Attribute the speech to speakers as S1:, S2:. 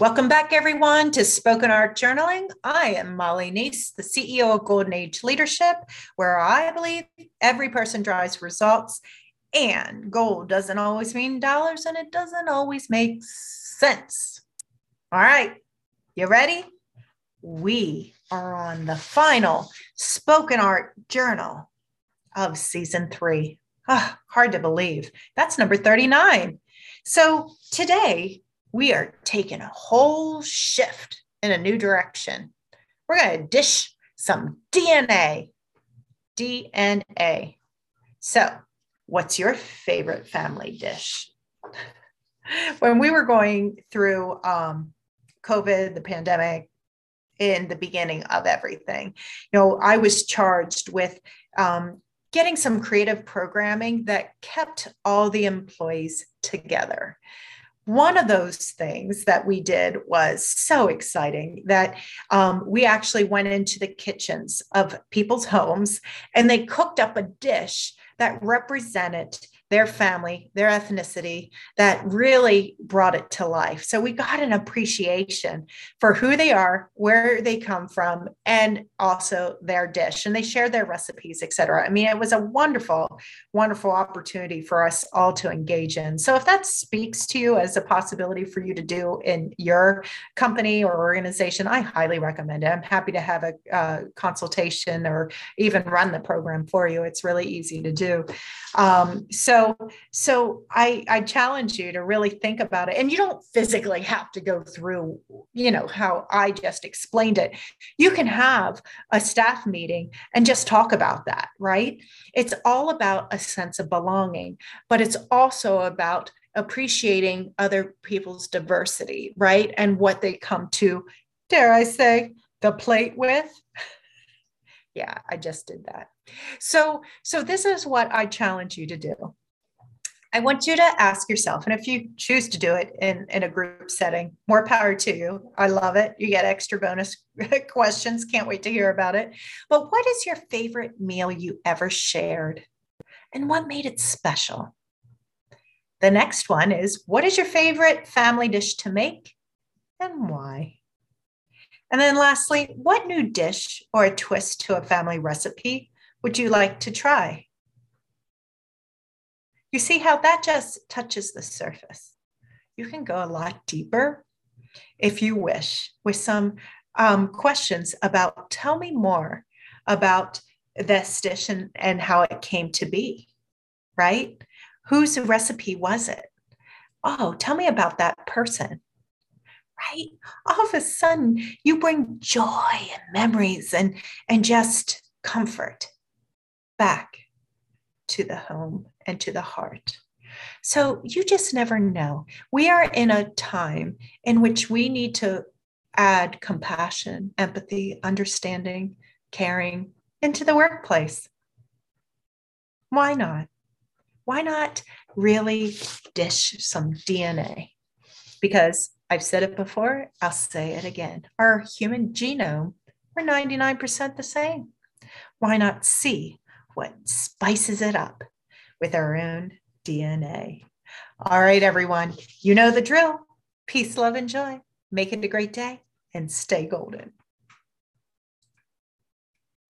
S1: Welcome back, everyone, to Spoken Art Journaling. I am Molly Nece, the CEO of Golden Age Leadership, where I believe every person drives results, and gold doesn't always mean dollars, and it doesn't always make sense. All right, you ready? We are on the final Spoken Art Journal of season three. Oh, hard to believe. That's number 39. So today, we are taking a whole shift in a new direction. We're going to dish some DNA. DNA. So, what's your favorite family dish? when we were going through um, COVID, the pandemic, in the beginning of everything, you know, I was charged with um, getting some creative programming that kept all the employees together one of those things that we did was so exciting that um, we actually went into the kitchens of people's homes and they cooked up a dish that represented their family, their ethnicity, that really brought it to life. So we got an appreciation for who they are, where they come from, and also their dish. And they shared their recipes, et cetera. I mean, it was a wonderful, wonderful opportunity for us all to engage in. So if that speaks to you as a possibility for you to do in your company or organization, I highly recommend it. I'm happy to have a, a consultation or even run the program for you. It's really easy to do. Um, so so i i challenge you to really think about it. And you don't physically have to go through you know how i just explained it. You can have a staff meeting and just talk about that right? It's all about a sense of belonging but it's also about appreciating other people's diversity right? And what they come to dare i say the plate with. Yeah i just did that. So so this is what i challenge you to do I want you to ask yourself, and if you choose to do it in, in a group setting, more power to you. I love it. You get extra bonus questions. Can't wait to hear about it. But what is your favorite meal you ever shared? And what made it special? The next one is what is your favorite family dish to make and why? And then lastly, what new dish or a twist to a family recipe would you like to try? You see how that just touches the surface. You can go a lot deeper if you wish with some um, questions about tell me more about this dish and, and how it came to be, right? Whose recipe was it? Oh, tell me about that person, right? All of a sudden, you bring joy and memories and, and just comfort back to the home and to the heart. So you just never know. We are in a time in which we need to add compassion, empathy, understanding, caring into the workplace. Why not? Why not really dish some DNA? Because I've said it before, I'll say it again. Our human genome, we're 99% the same. Why not see what spices it up with our own DNA. All right, everyone, you know the drill. Peace, love, and joy. Make it a great day and stay golden.